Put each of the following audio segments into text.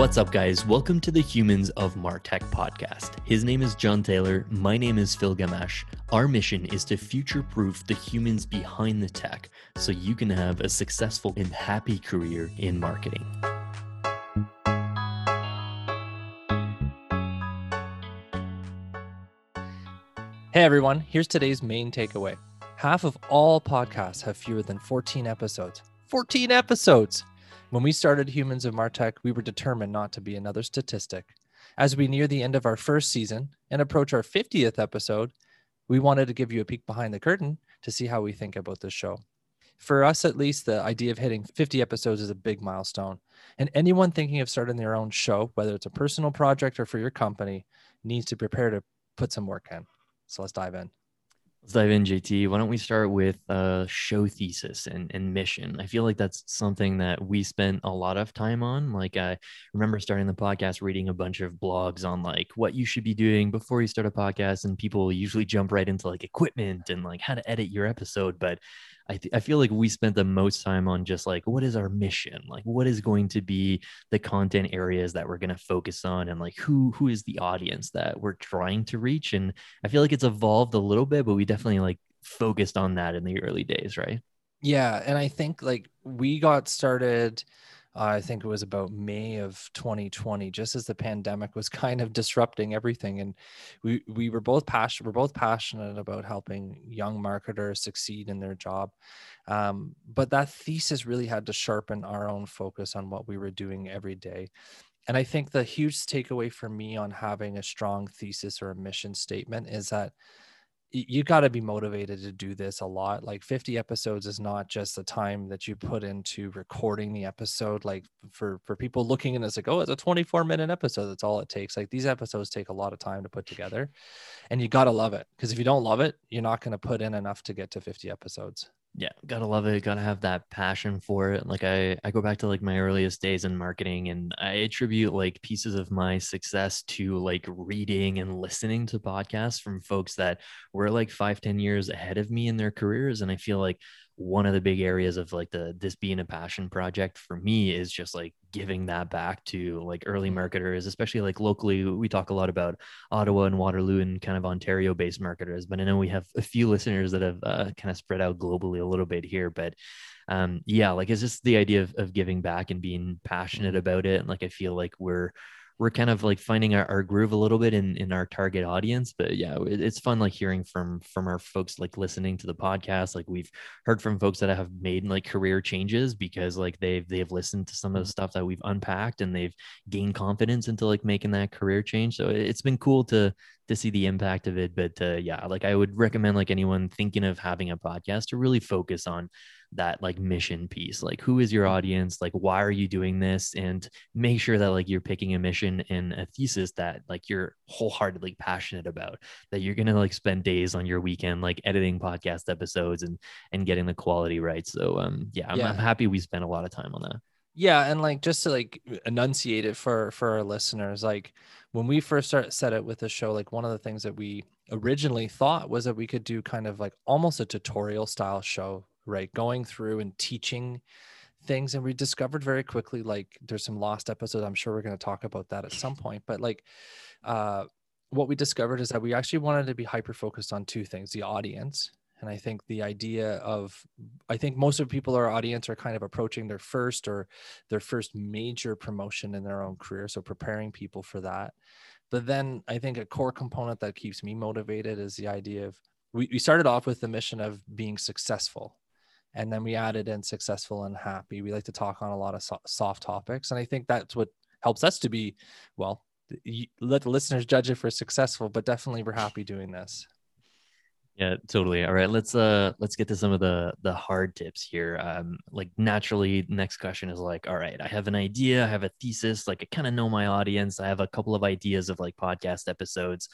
What's up, guys? Welcome to the Humans of Martech podcast. His name is John Taylor. My name is Phil Gamache. Our mission is to future proof the humans behind the tech so you can have a successful and happy career in marketing. Hey everyone, here's today's main takeaway. Half of all podcasts have fewer than 14 episodes. 14 episodes! When we started Humans of Martech, we were determined not to be another statistic. As we near the end of our first season and approach our 50th episode, we wanted to give you a peek behind the curtain to see how we think about this show. For us, at least, the idea of hitting 50 episodes is a big milestone. And anyone thinking of starting their own show, whether it's a personal project or for your company, needs to prepare to put some work in. So let's dive in. Let's dive in, JT. Why don't we start with uh, show thesis and, and mission? I feel like that's something that we spent a lot of time on. Like I remember starting the podcast, reading a bunch of blogs on like what you should be doing before you start a podcast, and people usually jump right into like equipment and like how to edit your episode. But I, th- I feel like we spent the most time on just like what is our mission? Like what is going to be the content areas that we're going to focus on and like who who is the audience that we're trying to reach? And i feel like it's evolved a little bit but we definitely like focused on that in the early days right? Yeah and i think like we got started I think it was about May of 2020, just as the pandemic was kind of disrupting everything. And we we were both passionate. We're both passionate about helping young marketers succeed in their job. Um, but that thesis really had to sharpen our own focus on what we were doing every day. And I think the huge takeaway for me on having a strong thesis or a mission statement is that you got to be motivated to do this a lot like 50 episodes is not just the time that you put into recording the episode like for for people looking and it's like oh it's a 24 minute episode that's all it takes like these episodes take a lot of time to put together and you got to love it because if you don't love it you're not going to put in enough to get to 50 episodes yeah gotta love it gotta have that passion for it like i i go back to like my earliest days in marketing and i attribute like pieces of my success to like reading and listening to podcasts from folks that were like five ten years ahead of me in their careers and i feel like one of the big areas of like the this being a passion project for me is just like giving that back to like early mm-hmm. marketers especially like locally we talk a lot about ottawa and waterloo and kind of ontario based marketers but i know we have a few listeners that have uh, kind of spread out globally a little bit here but um yeah like it's just the idea of, of giving back and being passionate mm-hmm. about it and like i feel like we're we're kind of like finding our, our groove a little bit in in our target audience but yeah it, it's fun like hearing from from our folks like listening to the podcast like we've heard from folks that have made like career changes because like they've they've listened to some of the mm-hmm. stuff that we've unpacked and they've gained confidence into like making that career change so it's been cool to to see the impact of it but uh, yeah like i would recommend like anyone thinking of having a podcast to really focus on that like mission piece like who is your mm-hmm. audience like why are you doing this and make sure that like you're picking a mission and a thesis that like you're wholeheartedly passionate about that you're gonna like spend days on your weekend like editing podcast episodes and and getting the quality right so um yeah i'm, yeah. I'm happy we spent a lot of time on that yeah and like just to like enunciate it for for our listeners like when we first started set it with the show like one of the things that we originally thought was that we could do kind of like almost a tutorial style show right? Going through and teaching things. And we discovered very quickly, like, there's some lost episodes. I'm sure we're going to talk about that at some point. But, like, uh, what we discovered is that we actually wanted to be hyper focused on two things the audience. And I think the idea of, I think most of people, our audience, are kind of approaching their first or their first major promotion in their own career. So preparing people for that. But then I think a core component that keeps me motivated is the idea of we, we started off with the mission of being successful and then we added in successful and happy we like to talk on a lot of so- soft topics and i think that's what helps us to be well let the listeners judge it for successful but definitely we're happy doing this yeah totally. All right let's uh let's get to some of the the hard tips here. Um like naturally next question is like all right i have an idea i have a thesis like i kind of know my audience i have a couple of ideas of like podcast episodes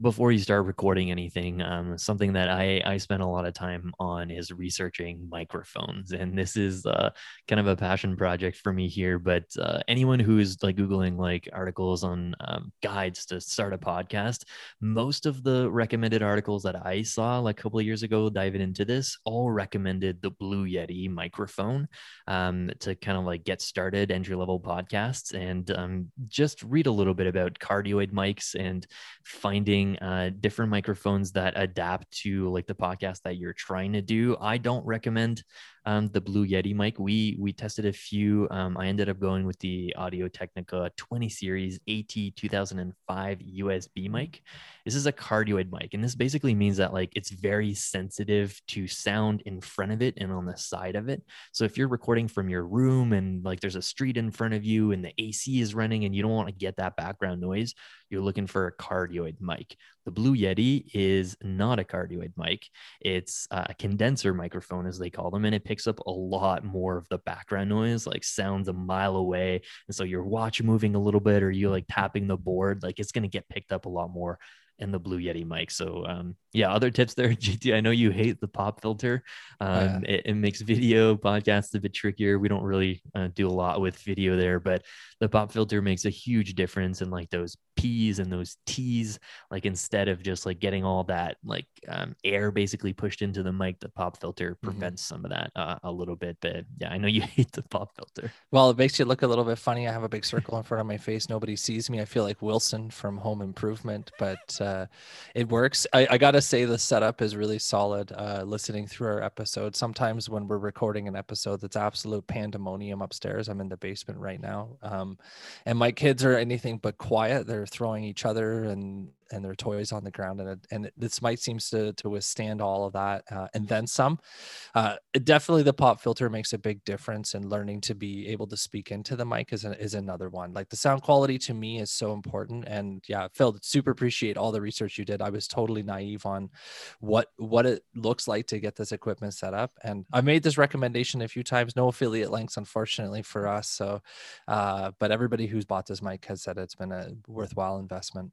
before you start recording anything, um, something that I, I spend a lot of time on is researching microphones. And this is uh, kind of a passion project for me here. But uh, anyone who's like Googling like articles on um, guides to start a podcast, most of the recommended articles that I saw like a couple of years ago diving into this all recommended the Blue Yeti microphone um, to kind of like get started entry level podcasts and um, just read a little bit about cardioid mics and finding uh, different microphones that adapt to like the podcast that you're trying to do. I don't recommend um, the Blue Yeti mic. We we tested a few. Um, I ended up going with the Audio Technica 20 series AT 2005 USB mic. This is a cardioid mic, and this basically means that like it's very sensitive to sound in front of it and on the side of it. So if you're recording from your room and like there's a street in front of you and the AC is running and you don't want to get that background noise, you're looking for a cardioid mic. The Blue Yeti is not a cardioid mic. It's a condenser microphone, as they call them, and it picks up a lot more of the background noise, like sounds a mile away. And so your watch moving a little bit or you like tapping the board, like it's going to get picked up a lot more in the Blue Yeti mic. So um, yeah, other tips there, JT. I know you hate the pop filter. Um, yeah. it, it, makes video podcasts a bit trickier. We don't really uh, do a lot with video there, but the pop filter makes a huge difference in like those P's and those T's. Like instead of just like getting all that like um, air basically pushed into the mic, the pop filter mm-hmm. prevents mm-hmm. some of that uh, a little bit. But yeah, I know you hate the pop filter. Well, it makes you look a little bit funny. I have a big circle in front of my face. Nobody sees me. I feel like Wilson from Home Improvement, but uh, it works. I, I, gotta say the setup is really solid. Uh, listening through our episode, sometimes when we're recording an episode, that's absolute pandemonium upstairs. I'm in the basement right now, um, and my kids are anything but quiet. They're throwing each other and and their toys on the ground and it, and this mic seems to to withstand all of that uh, and then some. Uh, definitely the pop filter makes a big difference and learning to be able to speak into the mic is, a, is another one. Like the sound quality to me is so important and yeah phil super appreciate all the research you did. I was totally naive on what what it looks like to get this equipment set up and i made this recommendation a few times. No affiliate links unfortunately for us so uh, but everybody who's bought this mic has said it's been a worthwhile investment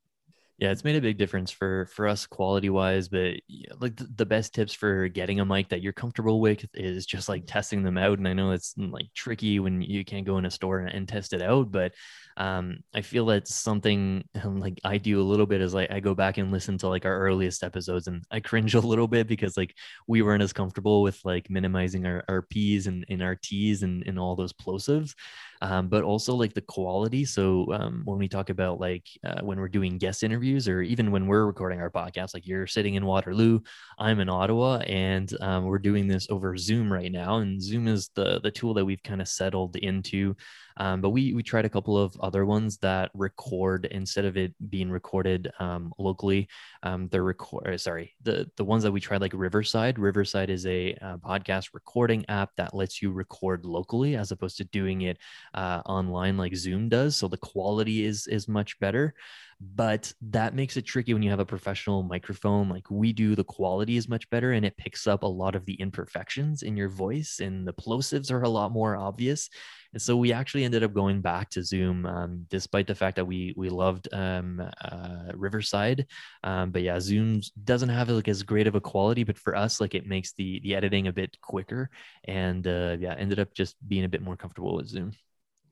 yeah, it's made a big difference for for us quality wise. But like the, best tips for getting a mic that you're comfortable with is just like testing them out. And I know it's mm, like tricky when you can't go in a store and, and test it out, but um, I feel that's something like I do a little bit is like I go back and listen to like our earliest episodes and I cringe a little bit because like we weren't as comfortable with like minimizing our, our P's and, and our T's and, and all those plosives um, but also like the quality. So um, when we talk about like uh, when we're doing guest interviews or even when we're recording our podcast, like you're sitting in Waterloo, I'm in Ottawa, and um, we're doing this over Zoom right now. And Zoom is the the tool that we've kind of settled into um, but we we tried a couple of other ones that record instead of it being recorded um, locally. Um, they're record. Uh, sorry, the the ones that we tried like Riverside. Riverside is a, uh, podcast recording app that lets you record locally as opposed to doing it uh, online like Zoom does. So the quality is is much better but that makes it tricky when you have a professional microphone like we do the quality is much better and it picks up a lot of the imperfections in your voice and the plosives are a lot more obvious and so we actually ended up going back to zoom um, despite the fact that we we loved um, uh, riverside. Um, but yeah zoom doesn't have like as great of a quality but for us like it makes the the editing a bit quicker. And uh, yeah ended up just being a bit more comfortable with zoom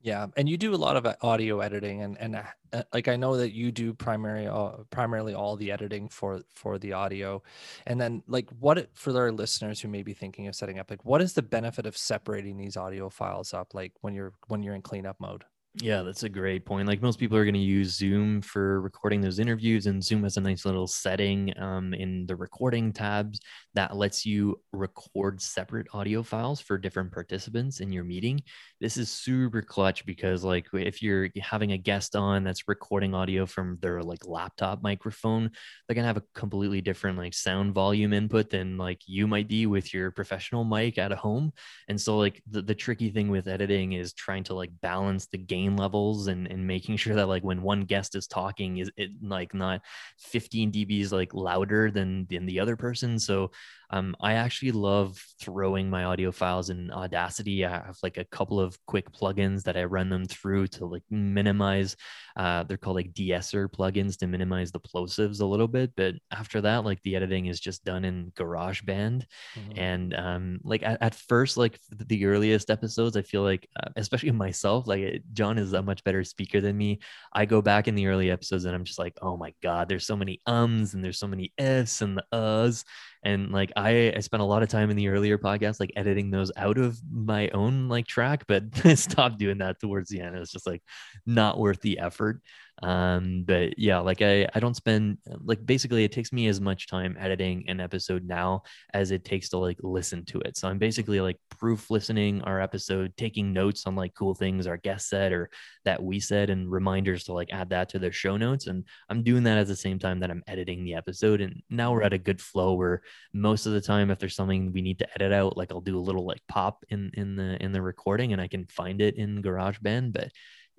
yeah, and you do a lot of uh, audio editing, and and uh, like I know that you do primary uh, primarily all the editing for for the audio, and then like what for our listeners who may be thinking of setting up, like what is the benefit of separating these audio files up, like when you're when you're in cleanup mode? Yeah, that's a great point. Like most people are going to use Zoom for recording those interviews, and Zoom has a nice little setting um, in the recording tabs that lets you record separate audio files for different participants in your meeting. This is super clutch because, like, if you're having a guest on that's recording audio from their like laptop microphone, they're gonna have a completely different like sound volume input than like you might be with your professional mic at home. And so, like, the, the tricky thing with editing is trying to like balance the gain gain levels and, and making sure that like when one guest is talking is it like not 15 dBs like louder than than the other person. So um, I actually love throwing my audio files in Audacity. I have like a couple of quick plugins that I run them through to like minimize. Uh, they're called like de-esser plugins to minimize the plosives a little bit. But after that, like the editing is just done in GarageBand. Mm-hmm. And um, like at, at, first, like the earliest episodes, I feel like, uh, especially myself, like John is a much better speaker than me. I go back in the early episodes and I'm just like, oh my God, there's so many ums and there's so many ifs and the uhs and like I, I spent a lot of time in the earlier podcast like editing those out of my own like track but I stopped doing that towards the end. It was just like not worth the effort um but yeah like i i don't spend like basically it takes me as much time editing an episode now as it takes to like listen to it. So i'm basically like proof listening our episode taking notes on like cool things our guest said or that we said and reminders to like add that to the show notes. And i'm doing that at the same time that i'm editing the episode. And now we're at a good flow where most of the time if there's something we need to edit out like i'll do a little like pop in in the in the recording and i can find it in garageband. But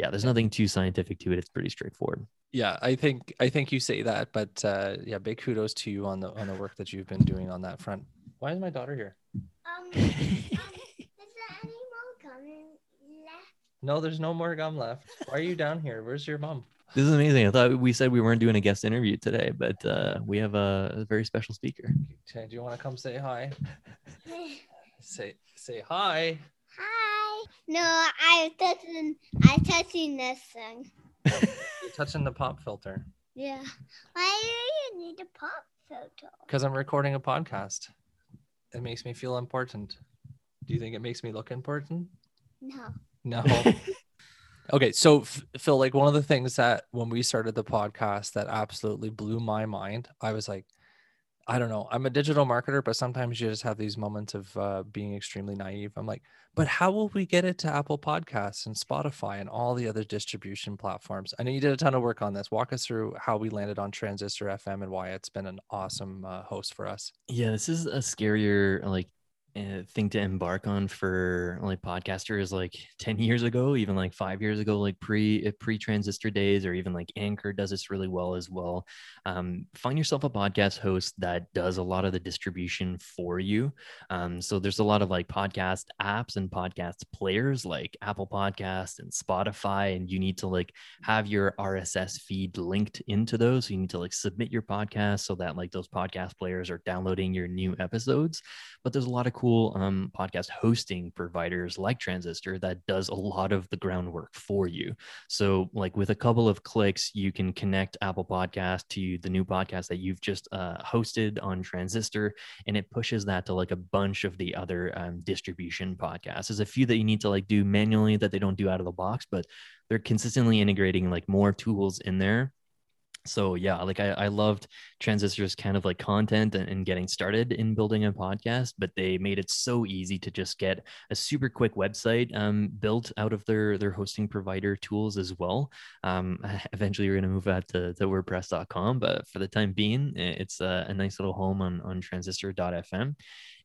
yeah, there's nothing too scientific to it. It's pretty straightforward. Yeah, I think I think you say that, but uh, yeah, big kudos to you on the on the work that you've been doing on that front. Why is my daughter here? Um, um is there any more gum left? No, there's no more gum left. Why are you down here? Where's your mom? This is amazing. I thought we said we weren't doing a guest interview today, but uh, we have a, a very special speaker. Okay, do you want to come say hi? say say hi. hi. No, I'm touching. I'm touching this thing. You're touching the pop filter. Yeah. Why do you need a pop filter? Because I'm recording a podcast. It makes me feel important. Do you think it makes me look important? No. No. okay, so Phil, like one of the things that when we started the podcast that absolutely blew my mind, I was like, I don't know. I'm a digital marketer, but sometimes you just have these moments of uh, being extremely naive. I'm like, but how will we get it to Apple Podcasts and Spotify and all the other distribution platforms? I know you did a ton of work on this. Walk us through how we landed on Transistor FM and why it's been an awesome uh, host for us. Yeah, this is a scarier like thing to embark on for like podcasters like 10 years ago even like five years ago like pre uh, pre transistor days or even like anchor does this really well as well. Um, find yourself a podcast host that does a lot of the distribution for you. Um, so there's a lot of like podcast apps and podcast players like apple podcast and spotify and you need to like have your rss feed linked into those. So you need to like submit your podcast so that like those podcast players are downloading your new episodes. But there's a lot of cool um, podcast hosting providers like Transistor that does a lot of the groundwork for you. So, like with a couple of clicks, you can connect Apple Podcast to the new podcast that you've just uh, hosted on Transistor, and it pushes that to like a bunch of the other um, distribution podcasts. There's a few that you need to like do manually that they don't do out of the box, but they're consistently integrating like more tools in there so yeah like I, I loved transistors kind of like content and, and, getting started in building a podcast but they made it so easy to just get a super quick website um, built out of their their hosting provider tools as well. Um, eventually we're going to move that to, to wordpress.com but for the time being it's a, a nice little home on on transistor.fm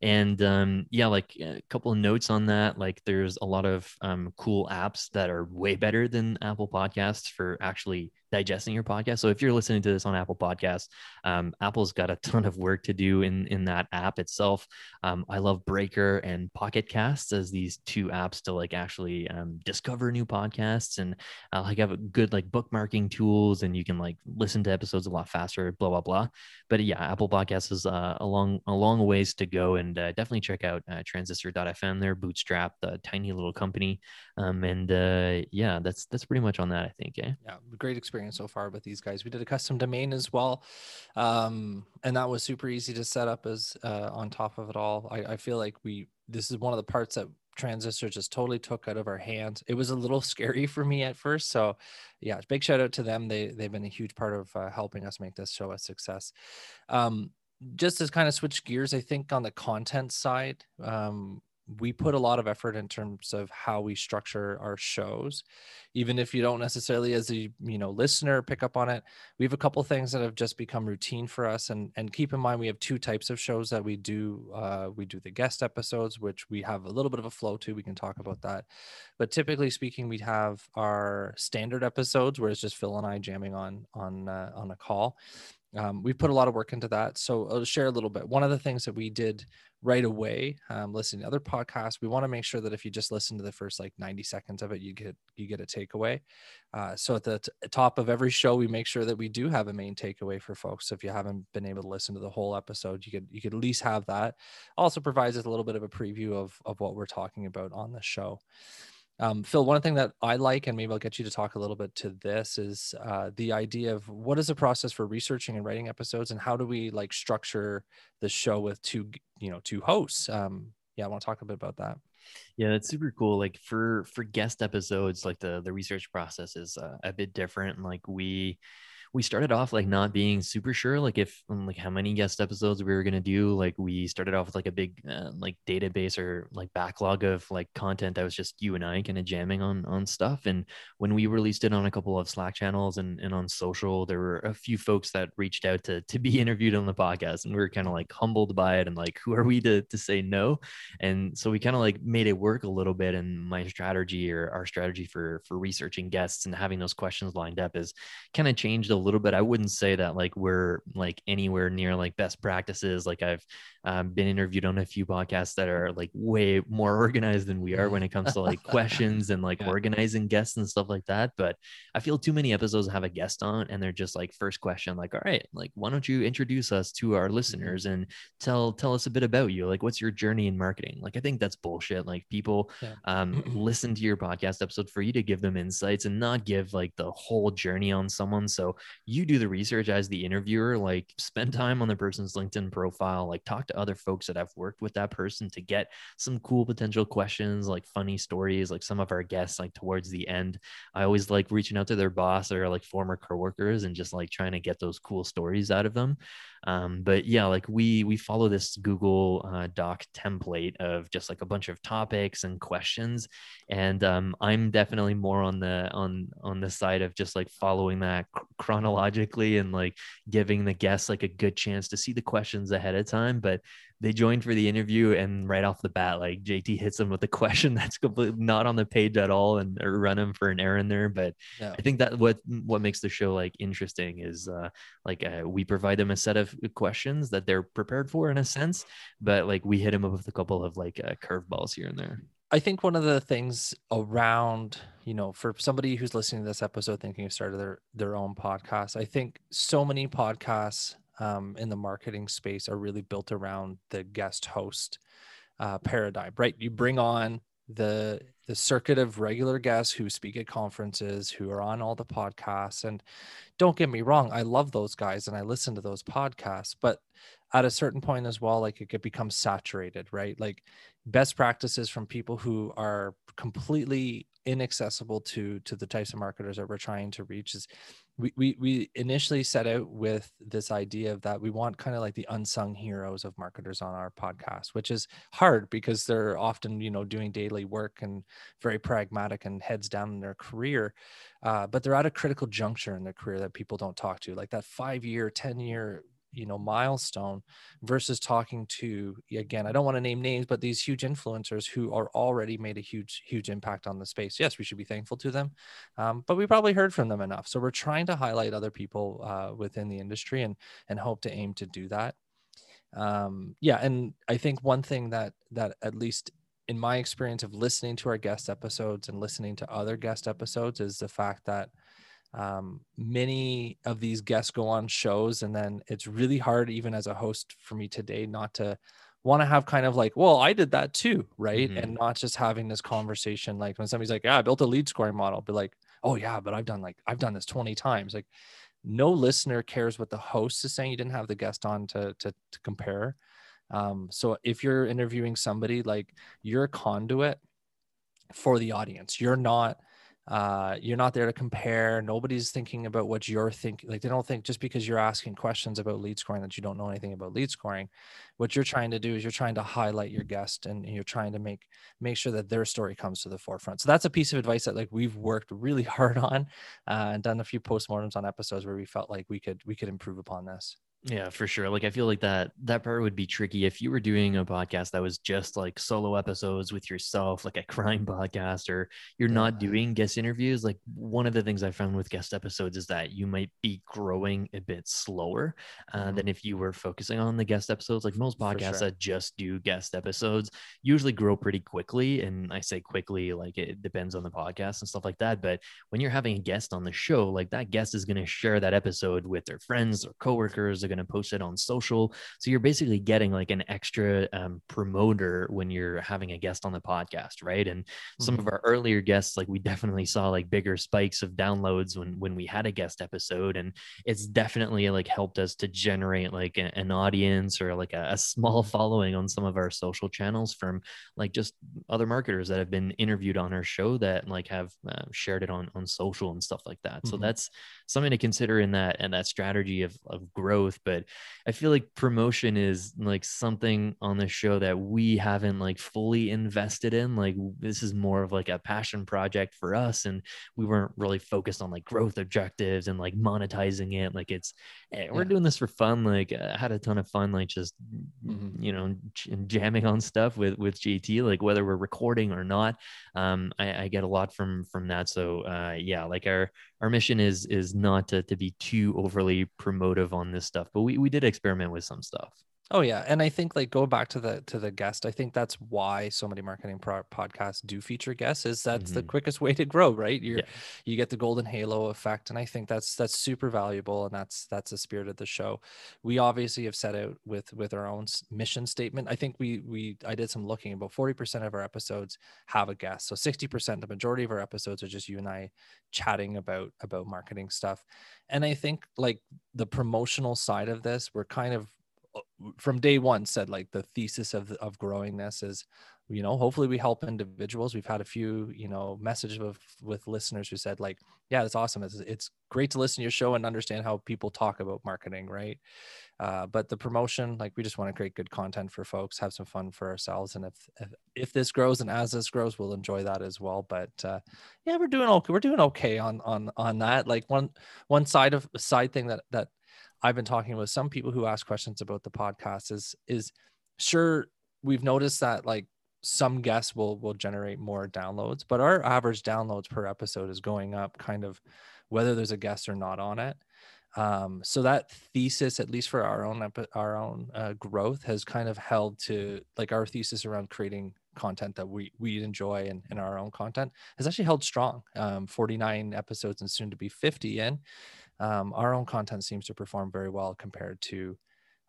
and um, yeah like a couple of notes on that like there's a lot of um, cool apps that are way better than apple podcasts for actually digesting your podcast. So if you're listening to this on apple podcasts um, apple's got a ton of work to do in in that app itself. Um, i love breaker and pocket casts as these two apps to like actually um, discover new podcasts and uh, like have good like bookmarking tools and you can like listen to episodes a lot faster blah blah blah. But yeah apple podcasts is uh, a long a long ways to go and and uh, definitely check out uh, transistor.fm. They're bootstrapped, a tiny little company. Um, and uh, yeah, that's that's pretty much on that, I think. Eh? Yeah, great experience so far with these guys. We did a custom domain as well, um, and that was super easy to set up as uh, on top of it all. I, I feel like we this is one of the parts that transistor just totally took out of our hands it was a little scary for me at first so yeah big shout out to them they they've been a huge part of uh, helping us make this show a success um, just to kind of switch gears, I think on the content side, um, we put a lot of effort in terms of how we structure our shows. Even if you don't necessarily as a you know listener pick up on it we have a couple things that have just become routine for us. And and keep in mind we have two types of shows that we do uh, we do the guest episodes which we have a little bit of a flow to. We can talk about that. But typically speaking we have our standard episodes where it's just phil and i jamming on on uh, on a call um, we put a lot of work into that. So I'll share a little bit. One of the things that we did right away, um, listening to other podcasts, we want to make sure that if you just listen to the first like 90 seconds of it, you get you get a takeaway. Uh, so at the t- top of every show, we make sure that we do have a main takeaway for folks. So if you haven't been able to listen to the whole episode, you could you could at least have that. Also provides us a little bit of a preview of of what we're talking about on the show. Um, Phil, one thing that I like, and maybe I'll get you to talk a little bit to this, is uh, the idea of what is the process for researching and writing episodes, and how do we like structure the show with two, you know, two hosts. Um, yeah, I want to talk a bit about that. Yeah, that's super cool. Like for for guest episodes, like the the research process is uh, a bit different. Like we we started off like not being super sure like if um, like how many guest episodes we were going to do like we started off with like a big uh, like database or like backlog of like content that was just you and i kind of jamming on on stuff and when we released it on a couple of slack channels and, and on social there were a few folks that reached out to to be interviewed on the podcast and we were kind of like humbled by it and like who are we to to say no? And so we kind of like made it work a little bit and my strategy or our strategy for for researching guests and having those questions lined up is kind of changed a little bit. I wouldn't say that like we're like anywhere near like best practices. Like I've um, been interviewed on a few podcasts that are like way more organized than we are when it comes to like questions and like yeah. organizing guests and stuff like that. But I feel too many episodes have a guest on and they're just like first question, like, all right, like why don't you introduce us to our mm-hmm. listeners and tell tell us a bit about you? Like what's your journey in marketing? Like I think that's bullshit. Like people yeah. um, listen to your podcast episode for you to give them insights and not give like the whole journey on someone. So you do the research as the interviewer, like spend time on the person's LinkedIn profile, like talk to other folks that have worked with that person to get some cool potential questions, like funny stories, like some of our guests, like towards the end. I always like reaching out to their boss or like former coworkers and just like trying to get those cool stories out of them. Um, but yeah, like we we follow this Google uh, Doc template of just like a bunch of topics and questions, and um, I'm definitely more on the on on the side of just like following that chronologically and like giving the guests like a good chance to see the questions ahead of time. But they joined for the interview and right off the bat like jt hits them with a question that's completely not on the page at all and run them for an errand there but yeah. i think that what what makes the show like interesting is uh like uh, we provide them a set of questions that they're prepared for in a sense but like we hit them up with a couple of like uh, curveballs here and there I think one of the things around, you know, for somebody who's listening to this episode thinking of starting their their own podcast, I think so many podcasts um, in the marketing space are really built around the guest host uh, paradigm, right? You bring on the the circuit of regular guests who speak at conferences, who are on all the podcasts. And don't get me wrong, I love those guys and I listen to those podcasts, but at a certain point as well, like it could become saturated, right? Like best practices from people who are completely inaccessible to to the types of marketers that we're trying to reach is we, we we initially set out with this idea of that we want kind of like the unsung heroes of marketers on our podcast which is hard because they're often you know doing daily work and very pragmatic and heads down in their career uh, but they're at a critical juncture in their career that people don't talk to like that five year ten year you know milestone versus talking to again i don't want to name names but these huge influencers who are already made a huge huge impact on the space. Yes we should be thankful to them um, but we probably heard from them enough. So we're trying to highlight other people uh, within the industry and and hope to aim to do that. Um, yeah and i think one thing that that at least in my experience of listening to our guest episodes and listening to other guest episodes is the fact that um, many of these guests go on shows and then it's really hard even as a host for me today not to want to have kind of like well i did that too right? Mm-hmm. and not just having this conversation like when somebody's like yeah i built a lead scoring model be like oh yeah but i've done like i've done this 20 times like no listener cares what the host is saying. You didn't have the guest on to to, to compare. Um, so if you're interviewing somebody like you're a conduit for the audience. You're not uh, you're not there to compare. Nobody's thinking about what you're thinking like they don't think just because you're asking questions about lead scoring that you don't know anything about lead scoring what you're trying to do is you're trying to highlight your guest and you're trying to make make sure that their story comes to the forefront. So that's a piece of advice that like we've worked really hard on uh, and done a few postmortems on episodes where we felt like we could we could improve upon this Yeah, for sure. Like I feel like that that part would be tricky if you were doing a podcast that was just like solo episodes with yourself, like a crime podcast, or you're not doing guest interviews. Like one of the things I found with guest episodes is that you might be growing a bit slower uh, Mhm. than if you were focusing on the guest episodes. Like most podcasts sure. that just do guest episodes usually grow pretty quickly, and I say quickly, like it depends on the podcast and stuff like that. But when you're having a guest on the show, like that guest is going to share that episode with their friends or coworkers. They're going to post it on social. So you're basically getting like an extra um, promoter when you're having a guest on the podcast, right? And some of our earlier guests, like we definitely saw like bigger spikes of downloads when when we had a guest episode, and it's definitely like helped us to generate like a- an audience or like a, a small following on some of our social channels from like just other marketers that have been interviewed on our show that like have uh, shared it on on social and stuff like that. So Mhm. that's something to consider in that and that strategy of of growth. But I feel like promotion is like something on the show that we haven't like fully invested in. Like this is more of like a passion project for us, and we weren't really focused on like growth objectives and like monetizing it. Like it's eh, we're Yeah. doing this for fun. Like I had a ton of fun, like just Mhm. you know jamming on stuff with with JT. Like whether we're recording or not, um, I, I get a lot from from that. So uh, yeah, like our our mission is is not to, to be too overly promotive on this stuff, but we we did experiment with some stuff. Oh yeah, and I think like go back to the to the guest. I think that's why so many marketing pro- podcasts do feature guests. Is that's the Mhm. quickest way to grow, right? You're Yeah. you get the golden halo effect, and I think that's that's super valuable, and that's that's the spirit of the show. We obviously have set out with with our own mission statement. I think we we I did some looking. About forty percent of our episodes have a guest, so sixty percent, the majority of our episodes are just you and I chatting about about marketing stuff. And I think like the promotional side of this, we're kind of from day one said like the thesis of of growing this is you know hopefully we help individuals. We've had a few you know messages with with listeners who said like yeah that's awesome. It's, it's great to listen to your show and understand how people talk about marketing right? Uh, but the promotion like we just want to create good content for folks have some fun for ourselves and if, if if this grows and as this grows we'll enjoy that as well. But uh yeah we're doing okay we're doing okay on on on that. Like one one side of side thing that that I've been talking with some people who ask questions about the podcast is is sure we've noticed that like some guests will will generate more downloads, but our average downloads per episode is going up kind of whether there's a guest or not on it. Um, so that thesis, at least for our own our own uh, growth, has kind of held to like our thesis around creating content that we we enjoy and, and our own content has actually held strong. Um, 49 episodes and soon to be 50 in um, our own content seems to perform very well compared to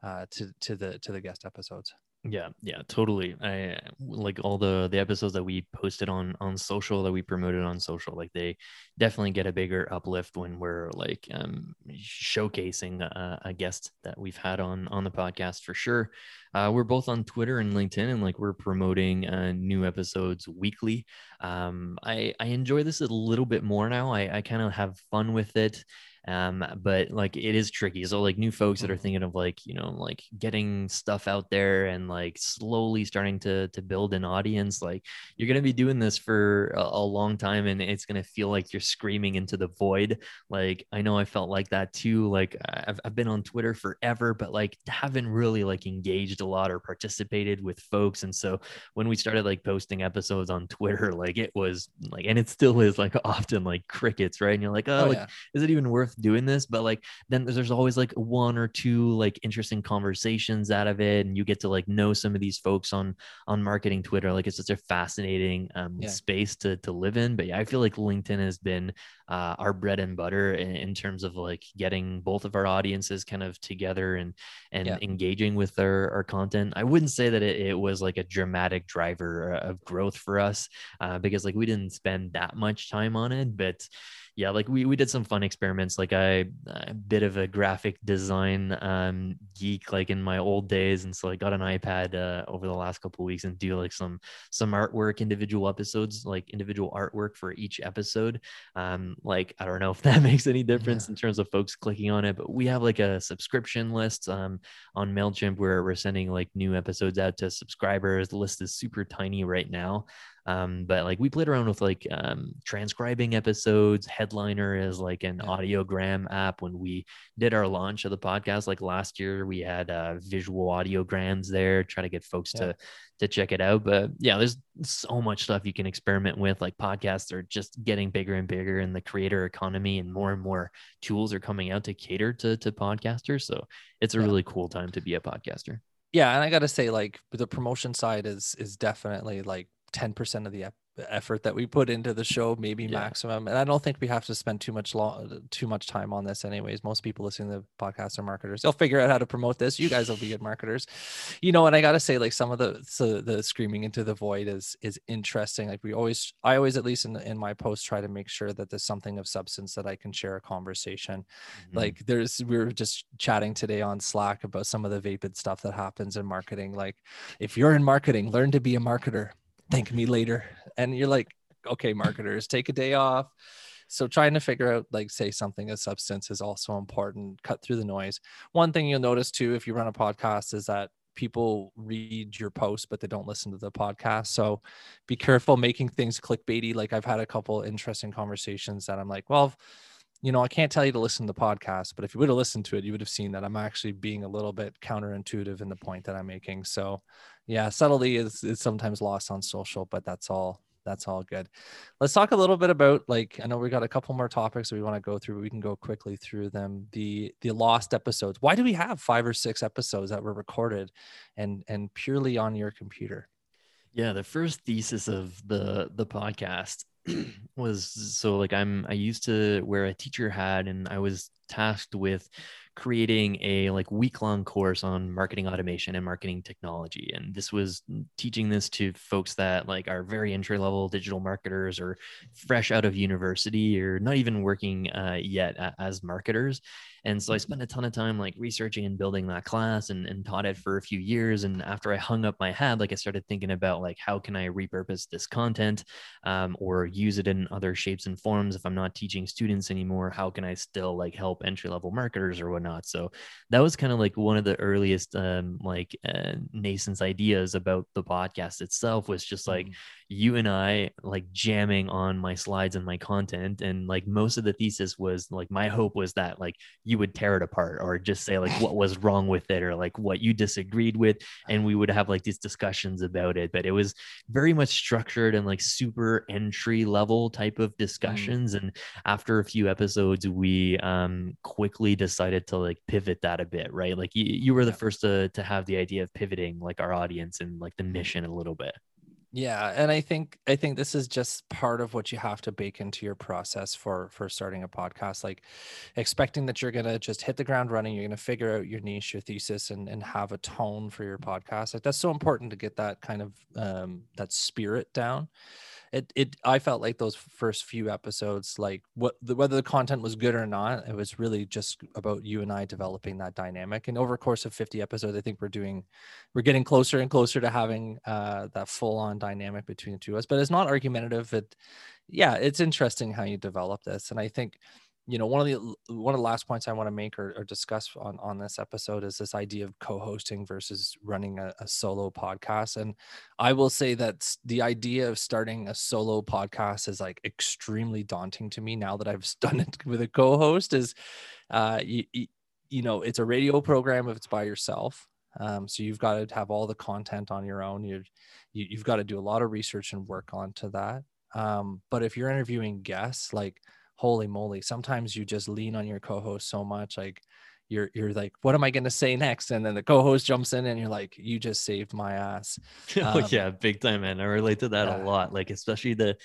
uh, to to the to the guest episodes. Yeah, yeah, totally. I like all the the episodes that we posted on on social that we promoted on social. Like they definitely get a bigger uplift when we're like um, showcasing a, a guest that we've had on on the podcast for sure. Uh, we're both on Twitter and LinkedIn, and like we're promoting uh, new episodes weekly. Um, I I enjoy this a little bit more now. I I kind of have fun with it um but like it is tricky so like new folks that are Mhm. thinking of like you know like getting stuff out there and like slowly starting to to build an audience like you're going to be doing this for a, a long time and it's going to feel like you're screaming into the void. Like i know i felt like that too like i've, I've been on twitter forever but like haven't really like engaged a lot or participated with folks and so when we started like posting episodes on twitter like it was like and it still is like often like crickets right? And you're like oh, Oh, like yeah, is it even worth doing this but like then there's always like one or two like interesting conversations out of it and you get to like know some of these folks on on marketing twitter like it's such a fascinating um, Yeah. space to to live in but yeah i feel like linkedin has been uh, our bread and butter in, in terms of like getting both of our audiences kind of together and and Yeah. engaging with our, our content i wouldn't say that it, it was like a dramatic driver uh, of growth for us uh, because like we didn't spend that much time on it but yeah like we, we did some fun experiments like i a bit of a graphic design um geek like in my old days and so i got an ipad uh, over the last couple of weeks and do like some some artwork individual episodes like individual artwork for each episode. Um like i don't know if that makes any difference in terms of folks clicking on it but we have like a subscription list um on mailchimp where we're sending like new episodes out to subscribers. The list is super tiny right now Um, but like we played around with like um, transcribing episodes. Headliner is like an audiogram app. When we did our launch of the podcast, like last year, we had uh, visual audiograms there, try to get folks Yeah. to to check it out. But yeah, there's so much stuff you can experiment with. Like podcasts are just getting bigger and bigger in the creator economy, and more and more tools are coming out to cater to to podcasters. So it's a Yeah. really cool time to be a podcaster. yeah and i gotta say like the promotion side is is definitely like 10% of the ep- effort that we put into the show maybe Yeah. maximum. And i don't think we have to spend too much long too much time on this anyways. Most people listening to the podcast are marketers. They'll figure out how to promote this. You guys will be good marketers. You know and i gotta say like some of the so the screaming into the void is is interesting. Like we always i always at least in, in my post try to make sure that there's something of substance that i can share a conversation. Mhm. like there's we were just chatting today on slack about some of the vapid stuff that happens in marketing. Like if you're in marketing learn to be a marketer thank me later. And you're like okay marketers take a day off. So trying to figure out like say something of substance is also important. Cut through the noise. One thing you'll notice too if you run a podcast is that people read your post but they don't listen to the podcast. So be careful making things clickbaity. Like i've had a couple interesting conversations that i'm like well you know, I can't tell you to listen to the podcast, but if you would have listened to it, you would have seen that I'm actually being a little bit counterintuitive in the point that I'm making. So, yeah, subtlety is is sometimes lost on social, but that's all that's all good. Let's talk a little bit about like I know we got a couple more topics that we want to go through. But we can go quickly through them. The the lost episodes. Why do we have five or six episodes that were recorded and and purely on your computer? Yeah, the first thesis of the the podcast was so like I'm I used to wear a teacher hat and I was tasked with creating a like week long course on marketing automation and marketing technology. And this was teaching this to folks that like are very entry level digital marketers or fresh out of university or not even working uh, yet as marketers and so I spent a ton of time like researching and building that class and, and taught it for a few years. And after I hung up my hat, like I started thinking about like how can I repurpose this content um, or use it in other shapes and forms if I'm not teaching students anymore? How can I still like help entry level marketers or whatnot? So that was kind of like one of the earliest um, like uh, nascent ideas about the podcast itself was just like you and I like jamming on my slides and my content. And like most of the thesis was like my hope was that like you would tear it apart or just say like what was wrong with it or like what you disagreed with. And we would have like these discussions about it. But it was very much structured and like super entry level type of discussions. And after a few episodes, we um quickly decided to like pivot that a bit, right? Like you, you were the first to to have the idea of pivoting like our audience and like the mission a little bit. Yeah, and I think I think this is just part of what you have to bake into your process for for starting a podcast. Like expecting that you're gonna just hit the ground running, you're gonna figure out your niche, your thesis, and and have a tone for your podcast. Like that's so important to get that kind of um that spirit down. It it I felt like those first few episodes, like what the, whether the content was good or not, it was really just about you and I developing that dynamic. And over course of 50 episodes, I think we're doing we're getting closer and closer to having uh, that full on dynamic between the two of us. But it's not argumentative. It, yeah, it's interesting how you develop this, and I think, you know, one of the one of the last points I want to make or, or discuss on on this episode is this idea of co-hosting versus running a, a solo podcast. And I will say that the idea of starting a solo podcast is like extremely daunting to me now that I've done it with a co-host. Is, uh, you, you know, it's a radio program if it's by yourself. Um, so you've got to have all the content on your own. You've, you, you've got to do a lot of research and work onto that. Um, but if you're interviewing guests, like holy moly, sometimes you just lean on your co-host so much, like you're you're like, what am I going to say next? And then the co-host jumps in, and you're like, you just saved my ass. oh Um, yeah, big time, man. I relate to that a lot. Like especially the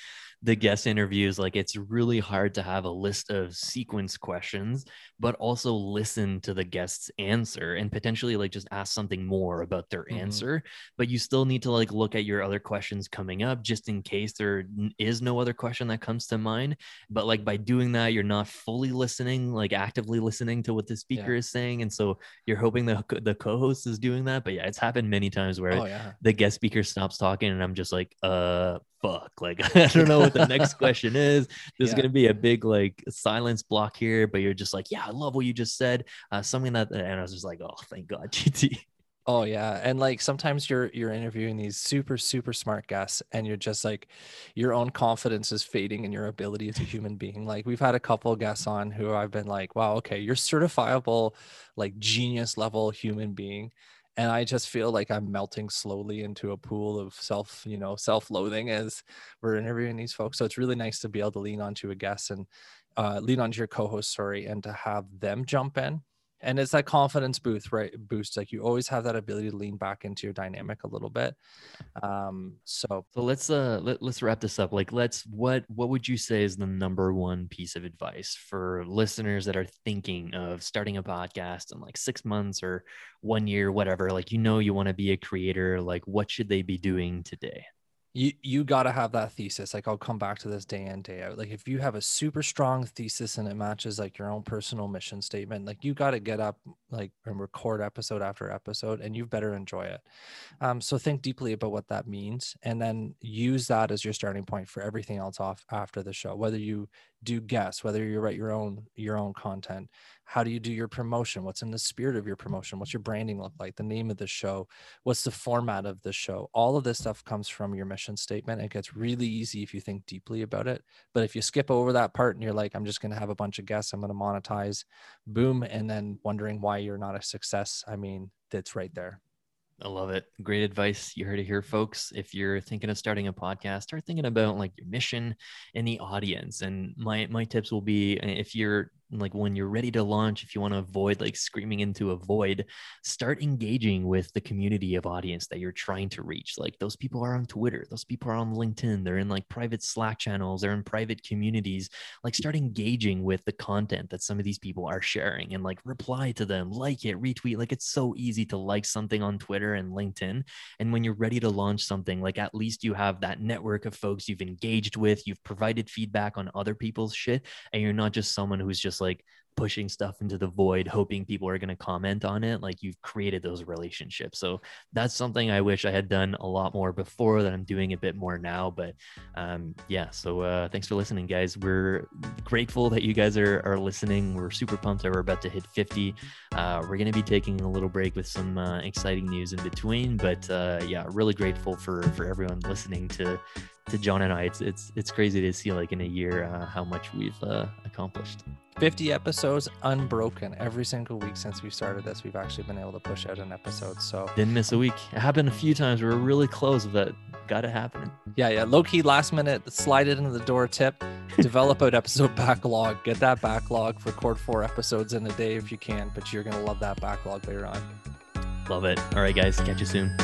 the guest interviews. Like it's really hard to have a list of sequence questions, but also listen to the guest's answer and potentially like just ask something more about their Mhm. answer. But you still need to like look at your other questions coming up just in case there is no other question that comes to mind. But like by doing that, you're not fully listening, like actively listening to what the speaker is saying, and so you're hoping the the co-host is doing that. But yeah, it's happened many times where Oh yeah. the guest speaker stops talking and I'm just like, uh, fuck. Like, I don't know what the next question is. There's Yeah. going to be a big like silence block here, but you're just like, yeah, I love what you just said. Uh, something that, and I was just like, oh, thank God, JT. Oh yeah, and like sometimes you're you're interviewing these super super smart guests, and you're just like, your own confidence is fading in your ability as a human being. Like we've had a couple guests on who I've been like, wow, okay, you're certifiable, like genius level human being, and I just feel like I'm melting slowly into a pool of self, you know, self-loathing as we're interviewing these folks. So it's really nice to be able to lean onto a guest and uh, lean onto your co-host, sorry, and to have them jump in and it's that confidence boost right boost like you always have that ability to lean back into your dynamic a little bit um so so let's uh let, let's wrap this up like let's what what would you say is the number one piece of advice for listeners that are thinking of starting a podcast in like six months or one year whatever like you know you want to be a creator like what should they be doing today you you got to have that thesis like i'll come back to this day in day out. Like if you have a super strong thesis and it matches like your own personal mission statement like you got to get up like and record episode after episode and you better enjoy it. Um, so think deeply about what that means and then use that as your starting point for everything else off after the show whether you do guests whether you write your own your own content how do you do your promotion what's in the spirit of your promotion what's your branding look like the name of the show what's the format of the show all of this stuff comes from your mission statement it gets really easy if you think deeply about it but if you skip over that part and you're like i'm just going to have a bunch of guests i'm going to monetize boom and then wondering why you're not a success i mean that's right there I love it. Great advice. You heard it here, folks. If you're thinking of starting a podcast, start thinking about like your mission and the audience. And my my tips will be uh, if you're like when you're ready to launch if you want to avoid like screaming into a void start engaging with the community of audience that you're trying to reach. Like those people are on twitter those people are on linkedin they're in like private slack channels they're in private communities. Like start engaging with the content that some of these people are sharing and like reply to them like it retweet. Like it's so easy to like something on twitter and linkedin. And when you're ready to launch something like at least you have that network of folks you've engaged with you've provided feedback on other people's shit and you're not just someone who's just like pushing stuff into the void hoping people are going to comment on it like you've created those relationships. So that's something i wish i had done a lot more before that i'm doing a bit more now but um, yeah so uh, thanks for listening guys. We're grateful that you guys are, are listening. We're super pumped that we're about to hit 50 uh, we're going to be taking a little break with some uh, exciting news in between but uh, yeah really grateful for for everyone listening to to John and I, it's it's it's crazy to see like in a year uh, how much we've uh, accomplished. 50 episodes unbroken every single week since we started this. We've actually been able to push out an episode. So didn't miss a week. It happened a few times. We were really close, but got it happening. Yeah, yeah. Low key last minute, slide it into the door tip. Develop out episode backlog. Get that backlog. Record four episodes in a day if you can. But you're gonna love that backlog later on. Love it. All right, guys. Catch you soon.